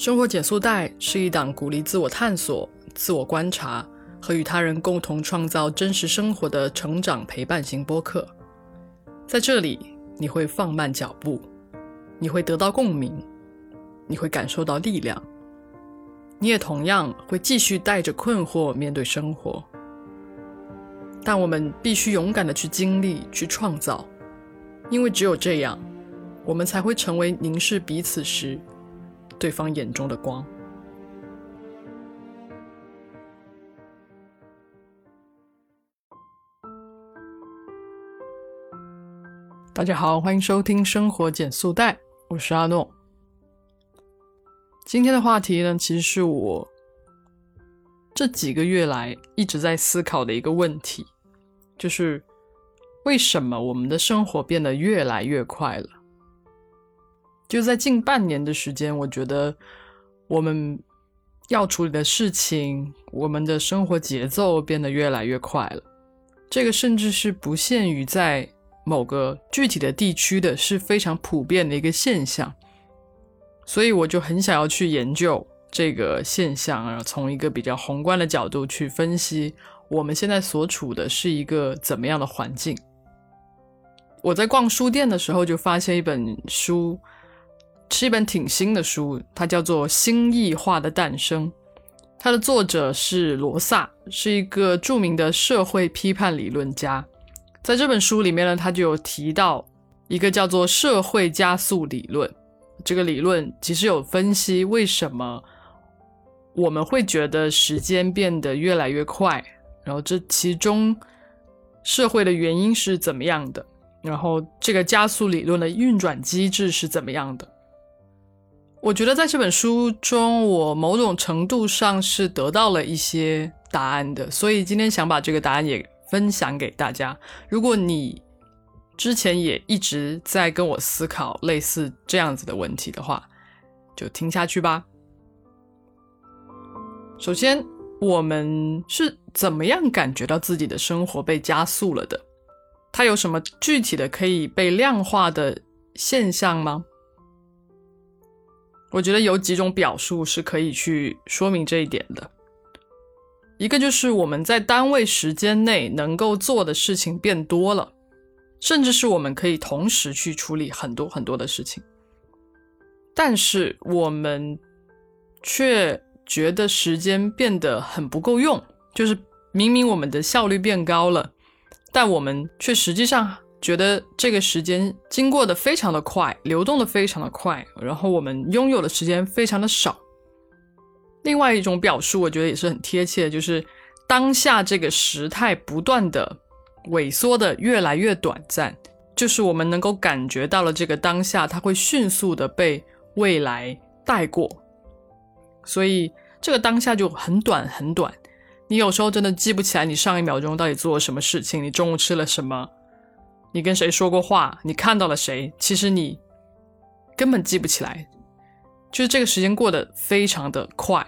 生活减速带是一档鼓励自我探索、自我观察和与他人共同创造真实生活的成长陪伴型播客。在这里，你会放慢脚步，你会得到共鸣，你会感受到力量，你也同样会继续带着困惑面对生活。但我们必须勇敢的去经历、去创造，因为只有这样，我们才会成为凝视彼此时。对方眼中的光。大家好，欢迎收听《生活减速带》，我是阿诺。今天的话题呢，其实是我这几个月来一直在思考的一个问题，就是为什么我们的生活变得越来越快了？就在近半年的时间，我觉得我们要处理的事情，我们的生活节奏变得越来越快了。这个甚至是不限于在某个具体的地区的，是非常普遍的一个现象。所以我就很想要去研究这个现象，然后从一个比较宏观的角度去分析我们现在所处的是一个怎么样的环境。我在逛书店的时候就发现一本书。是一本挺新的书，它叫做《新异化的诞生》，它的作者是罗萨，是一个著名的社会批判理论家。在这本书里面呢，他就有提到一个叫做社会加速理论。这个理论其实有分析为什么我们会觉得时间变得越来越快，然后这其中社会的原因是怎么样的，然后这个加速理论的运转机制是怎么样的。我觉得在这本书中，我某种程度上是得到了一些答案的，所以今天想把这个答案也分享给大家。如果你之前也一直在跟我思考类似这样子的问题的话，就听下去吧。首先，我们是怎么样感觉到自己的生活被加速了的？它有什么具体的可以被量化的现象吗？我觉得有几种表述是可以去说明这一点的。一个就是我们在单位时间内能够做的事情变多了，甚至是我们可以同时去处理很多很多的事情，但是我们却觉得时间变得很不够用，就是明明我们的效率变高了，但我们却实际上。觉得这个时间经过的非常的快，流动的非常的快，然后我们拥有的时间非常的少。另外一种表述，我觉得也是很贴切，就是当下这个时态不断的萎缩的越来越短暂，就是我们能够感觉到了这个当下，它会迅速的被未来带过，所以这个当下就很短很短。你有时候真的记不起来你上一秒钟到底做了什么事情，你中午吃了什么。你跟谁说过话？你看到了谁？其实你根本记不起来，就是这个时间过得非常的快。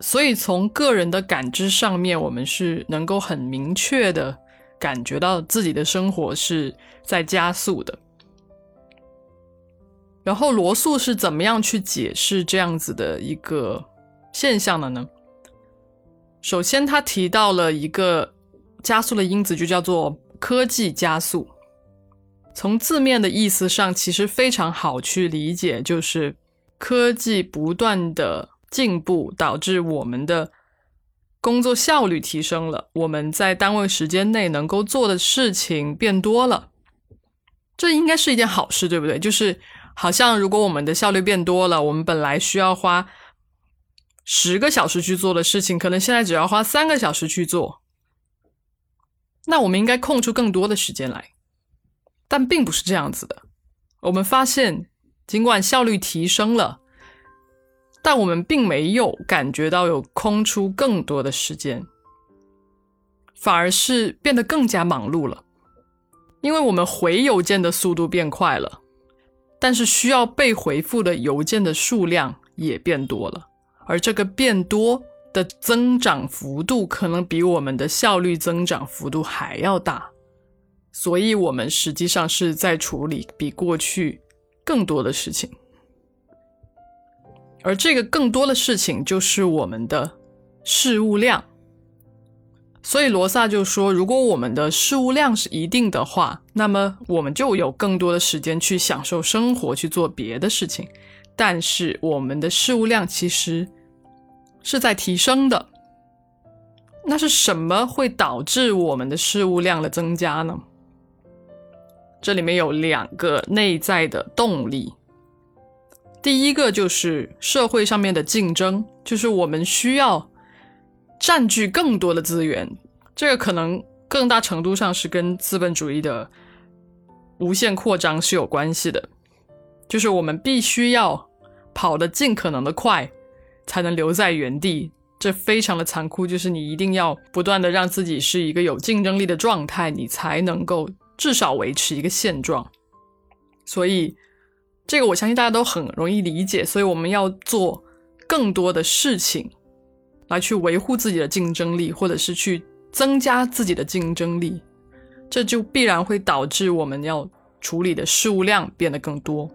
所以从个人的感知上面，我们是能够很明确的感觉到自己的生活是在加速的。然后罗素是怎么样去解释这样子的一个现象的呢？首先，他提到了一个加速的因子，就叫做。科技加速，从字面的意思上，其实非常好去理解，就是科技不断的进步，导致我们的工作效率提升了，我们在单位时间内能够做的事情变多了，这应该是一件好事，对不对？就是好像如果我们的效率变多了，我们本来需要花十个小时去做的事情，可能现在只要花三个小时去做。那我们应该空出更多的时间来，但并不是这样子的。我们发现，尽管效率提升了，但我们并没有感觉到有空出更多的时间，反而是变得更加忙碌了。因为我们回邮件的速度变快了，但是需要被回复的邮件的数量也变多了，而这个变多。的增长幅度可能比我们的效率增长幅度还要大，所以我们实际上是在处理比过去更多的事情。而这个更多的事情就是我们的事物量。所以罗萨就说，如果我们的事物量是一定的话，那么我们就有更多的时间去享受生活，去做别的事情。但是我们的事物量其实是在提升的。那是什么会导致我们的事物量的增加呢？这里面有两个内在的动力。第一个就是社会上面的竞争，就是我们需要。占据更多的资源，这个可能更大程度上是跟资本主义的无限扩张是有关系的。就是我们必须要跑得尽可能的快，才能留在原地。这非常的残酷，就是你一定要不断的让自己是一个有竞争力的状态，你才能够至少维持一个现状。所以，这个我相信大家都很容易理解。所以我们要做更多的事情。来去维护自己的竞争力，或者是去增加自己的竞争力，这就必然会导致我们要处理的事物量变得更多。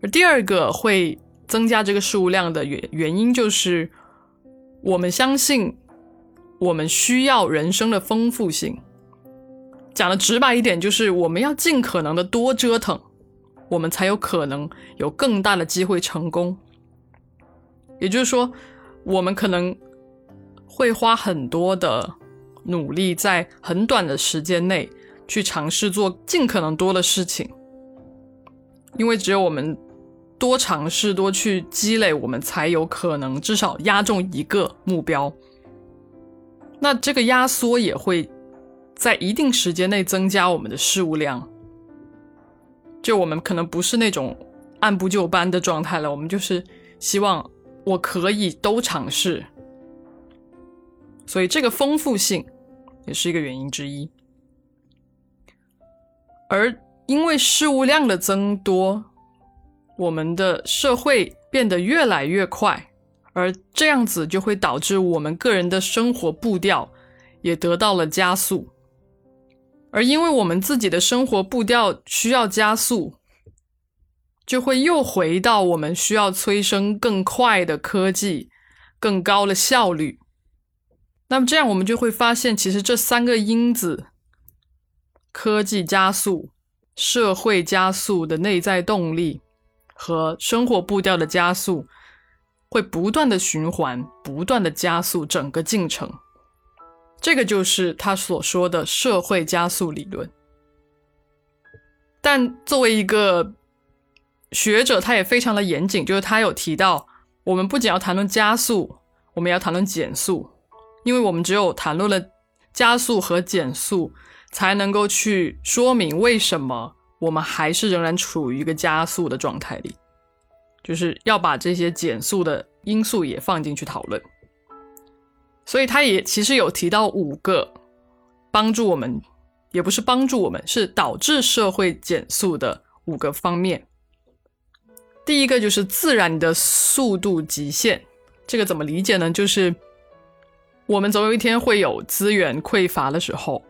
而第二个会增加这个事物量的原原因，就是我们相信我们需要人生的丰富性。讲的直白一点，就是我们要尽可能的多折腾，我们才有可能有更大的机会成功。也就是说。我们可能会花很多的努力，在很短的时间内去尝试做尽可能多的事情，因为只有我们多尝试、多去积累，我们才有可能至少压中一个目标。那这个压缩也会在一定时间内增加我们的事物量，就我们可能不是那种按部就班的状态了，我们就是希望。我可以都尝试，所以这个丰富性也是一个原因之一。而因为事物量的增多，我们的社会变得越来越快，而这样子就会导致我们个人的生活步调也得到了加速。而因为我们自己的生活步调需要加速。就会又回到我们需要催生更快的科技、更高的效率。那么这样，我们就会发现，其实这三个因子——科技加速、社会加速的内在动力和生活步调的加速，会不断的循环，不断的加速整个进程。这个就是他所说的社会加速理论。但作为一个学者他也非常的严谨，就是他有提到，我们不仅要谈论加速，我们要谈论减速，因为我们只有谈论了加速和减速，才能够去说明为什么我们还是仍然处于一个加速的状态里，就是要把这些减速的因素也放进去讨论。所以他也其实有提到五个帮助我们，也不是帮助我们，是导致社会减速的五个方面。第一个就是自然的速度极限，这个怎么理解呢？就是我们总有一天会有资源匮乏的时候，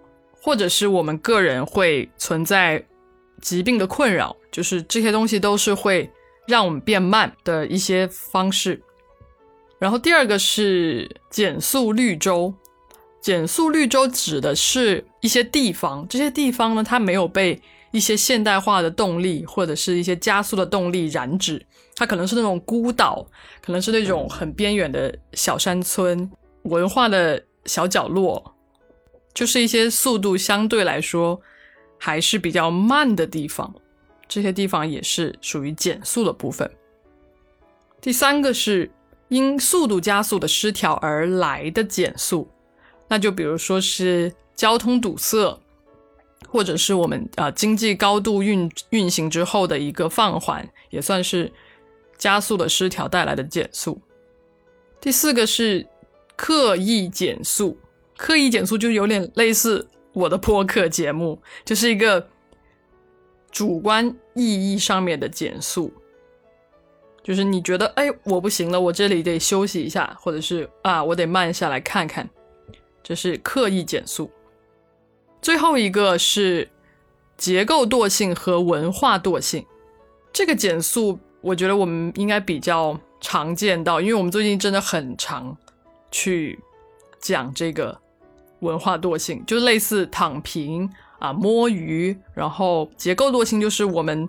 或者是我们个人会存在疾病的困扰，就是这些东西都是会让我们变慢的一些方式。然后第二个是减速绿洲，减速绿洲指的是一些地方，这些地方呢，它没有被。一些现代化的动力，或者是一些加速的动力燃脂，它可能是那种孤岛，可能是那种很边远的小山村、文化的小角落，就是一些速度相对来说还是比较慢的地方。这些地方也是属于减速的部分。第三个是因速度加速的失调而来的减速，那就比如说是交通堵塞。或者是我们啊经济高度运运行之后的一个放缓，也算是加速的失调带来的减速。第四个是刻意减速，刻意减速就有点类似我的播客节目，就是一个主观意义上面的减速，就是你觉得哎我不行了，我这里得休息一下，或者是啊我得慢下来看看，这是刻意减速。最后一个是结构惰性和文化惰性。这个减速，我觉得我们应该比较常见到，因为我们最近真的很常去讲这个文化惰性，就类似躺平啊、摸鱼，然后结构惰性就是我们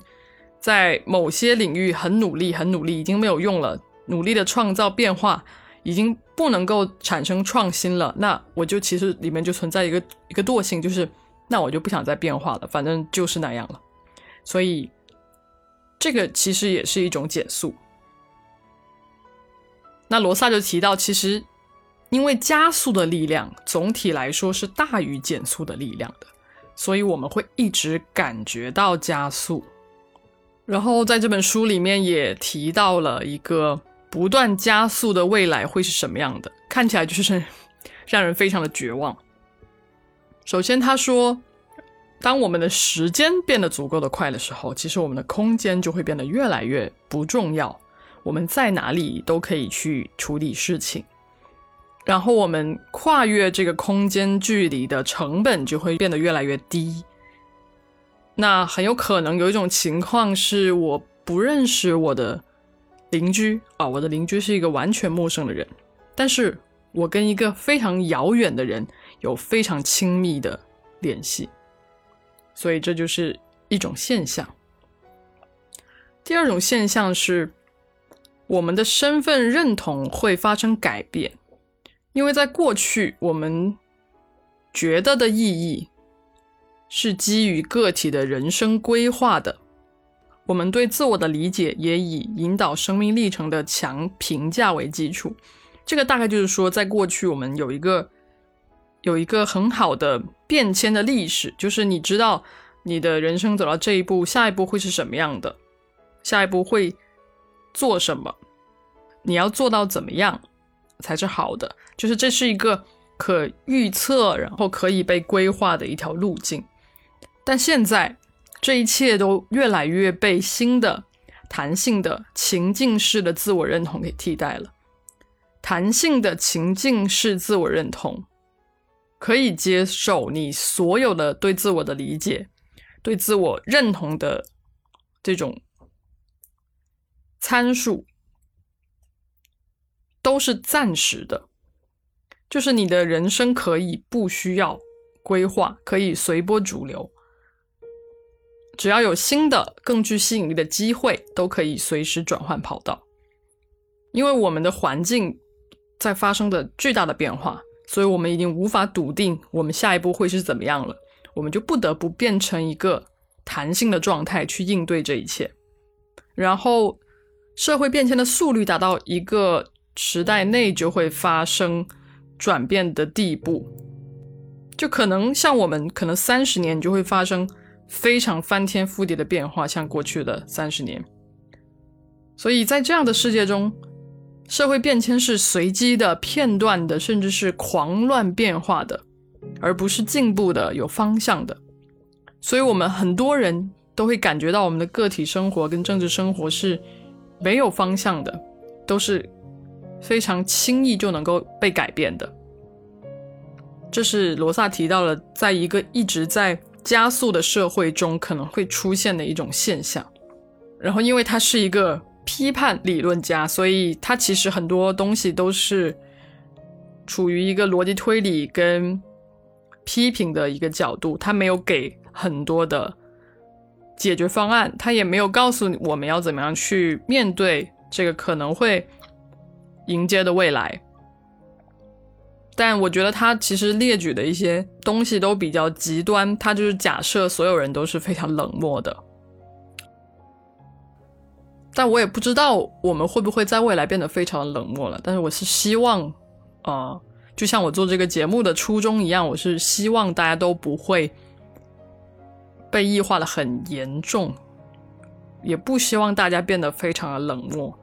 在某些领域很努力、很努力，已经没有用了，努力的创造变化，已经不能够产生创新了，那我就其实里面就存在一个一个惰性，就是那我就不想再变化了，反正就是那样了，所以。这个其实也是一种减速。那罗萨就提到，其实因为加速的力量总体来说是大于减速的力量的，所以我们会一直感觉到加速。然后在这本书里面也提到了一个不断加速的未来会是什么样的，看起来就是让人非常的绝望。首先他说。当我们的时间变得足够的快的时候，其实我们的空间就会变得越来越不重要。我们在哪里都可以去处理事情，然后我们跨越这个空间距离的成本就会变得越来越低。那很有可能有一种情况是，我不认识我的邻居啊，我的邻居是一个完全陌生的人，但是我跟一个非常遥远的人有非常亲密的联系。所以这就是一种现象。第二种现象是，我们的身份认同会发生改变，因为在过去，我们觉得的意义是基于个体的人生规划的，我们对自我的理解也以引导生命历程的强评价为基础。这个大概就是说，在过去，我们有一个。有一个很好的变迁的历史，就是你知道你的人生走到这一步，下一步会是什么样的，下一步会做什么，你要做到怎么样才是好的，就是这是一个可预测，然后可以被规划的一条路径。但现在这一切都越来越被新的弹性的情境式的自我认同给替代了，弹性的情境式自我认同。可以接受你所有的对自我的理解，对自我认同的这种参数，都是暂时的。就是你的人生可以不需要规划，可以随波逐流，只要有新的、更具吸引力的机会，都可以随时转换跑道。因为我们的环境在发生的巨大的变化。所以我们已经无法笃定我们下一步会是怎么样了，我们就不得不变成一个弹性的状态去应对这一切。然后，社会变迁的速率达到一个时代内就会发生转变的地步，就可能像我们可能三十年就会发生非常翻天覆地的变化，像过去的三十年。所以在这样的世界中。社会变迁是随机的、片段的，甚至是狂乱变化的，而不是进步的、有方向的。所以，我们很多人都会感觉到，我们的个体生活跟政治生活是没有方向的，都是非常轻易就能够被改变的。这是罗萨提到了，在一个一直在加速的社会中可能会出现的一种现象。然后，因为他是一个。批判理论家，所以他其实很多东西都是处于一个逻辑推理跟批评的一个角度，他没有给很多的解决方案，他也没有告诉我们要怎么样去面对这个可能会迎接的未来。但我觉得他其实列举的一些东西都比较极端，他就是假设所有人都是非常冷漠的。但我也不知道我们会不会在未来变得非常冷漠了。但是我是希望，呃，就像我做这个节目的初衷一样，我是希望大家都不会被异化的很严重，也不希望大家变得非常的冷漠。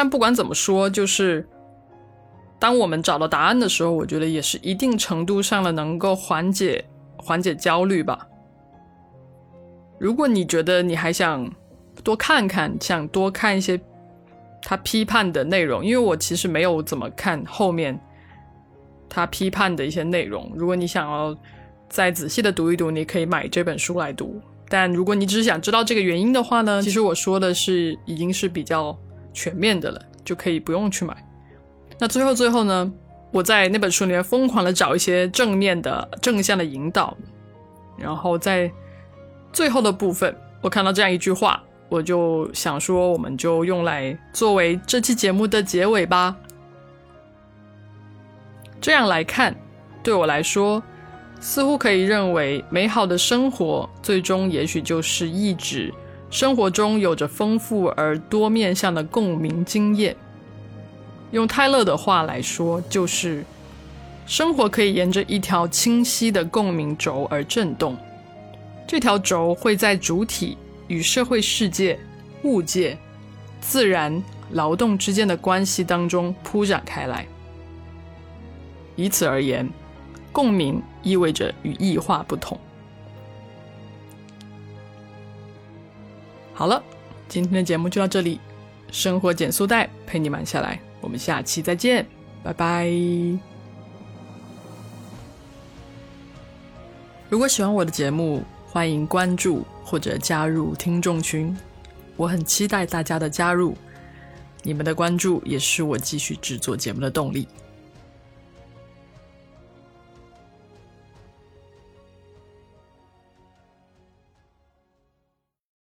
但不管怎么说，就是当我们找到答案的时候，我觉得也是一定程度上的能够缓解缓解焦虑吧。如果你觉得你还想多看看，想多看一些他批判的内容，因为我其实没有怎么看后面他批判的一些内容。如果你想要再仔细的读一读，你可以买这本书来读。但如果你只是想知道这个原因的话呢，其实我说的是已经是比较全面的了，就可以不用去买。那最后最后呢，我在那本书里面疯狂的找一些正面的正向的引导，然后在最后的部分，我看到这样一句话，我就想说，我们就用来作为这期节目的结尾吧。这样来看，对我来说。似乎可以认为，美好的生活最终也许就是意指生活中有着丰富而多面向的共鸣经验。用泰勒的话来说，就是生活可以沿着一条清晰的共鸣轴而震动，这条轴会在主体与社会世界、物界、自然、劳动之间的关系当中铺展开来。以此而言。共鸣意味着与异化不同。好了，今天的节目就到这里。生活减速带陪你慢下来，我们下期再见，拜拜。如果喜欢我的节目，欢迎关注或者加入听众群，我很期待大家的加入。你们的关注也是我继续制作节目的动力。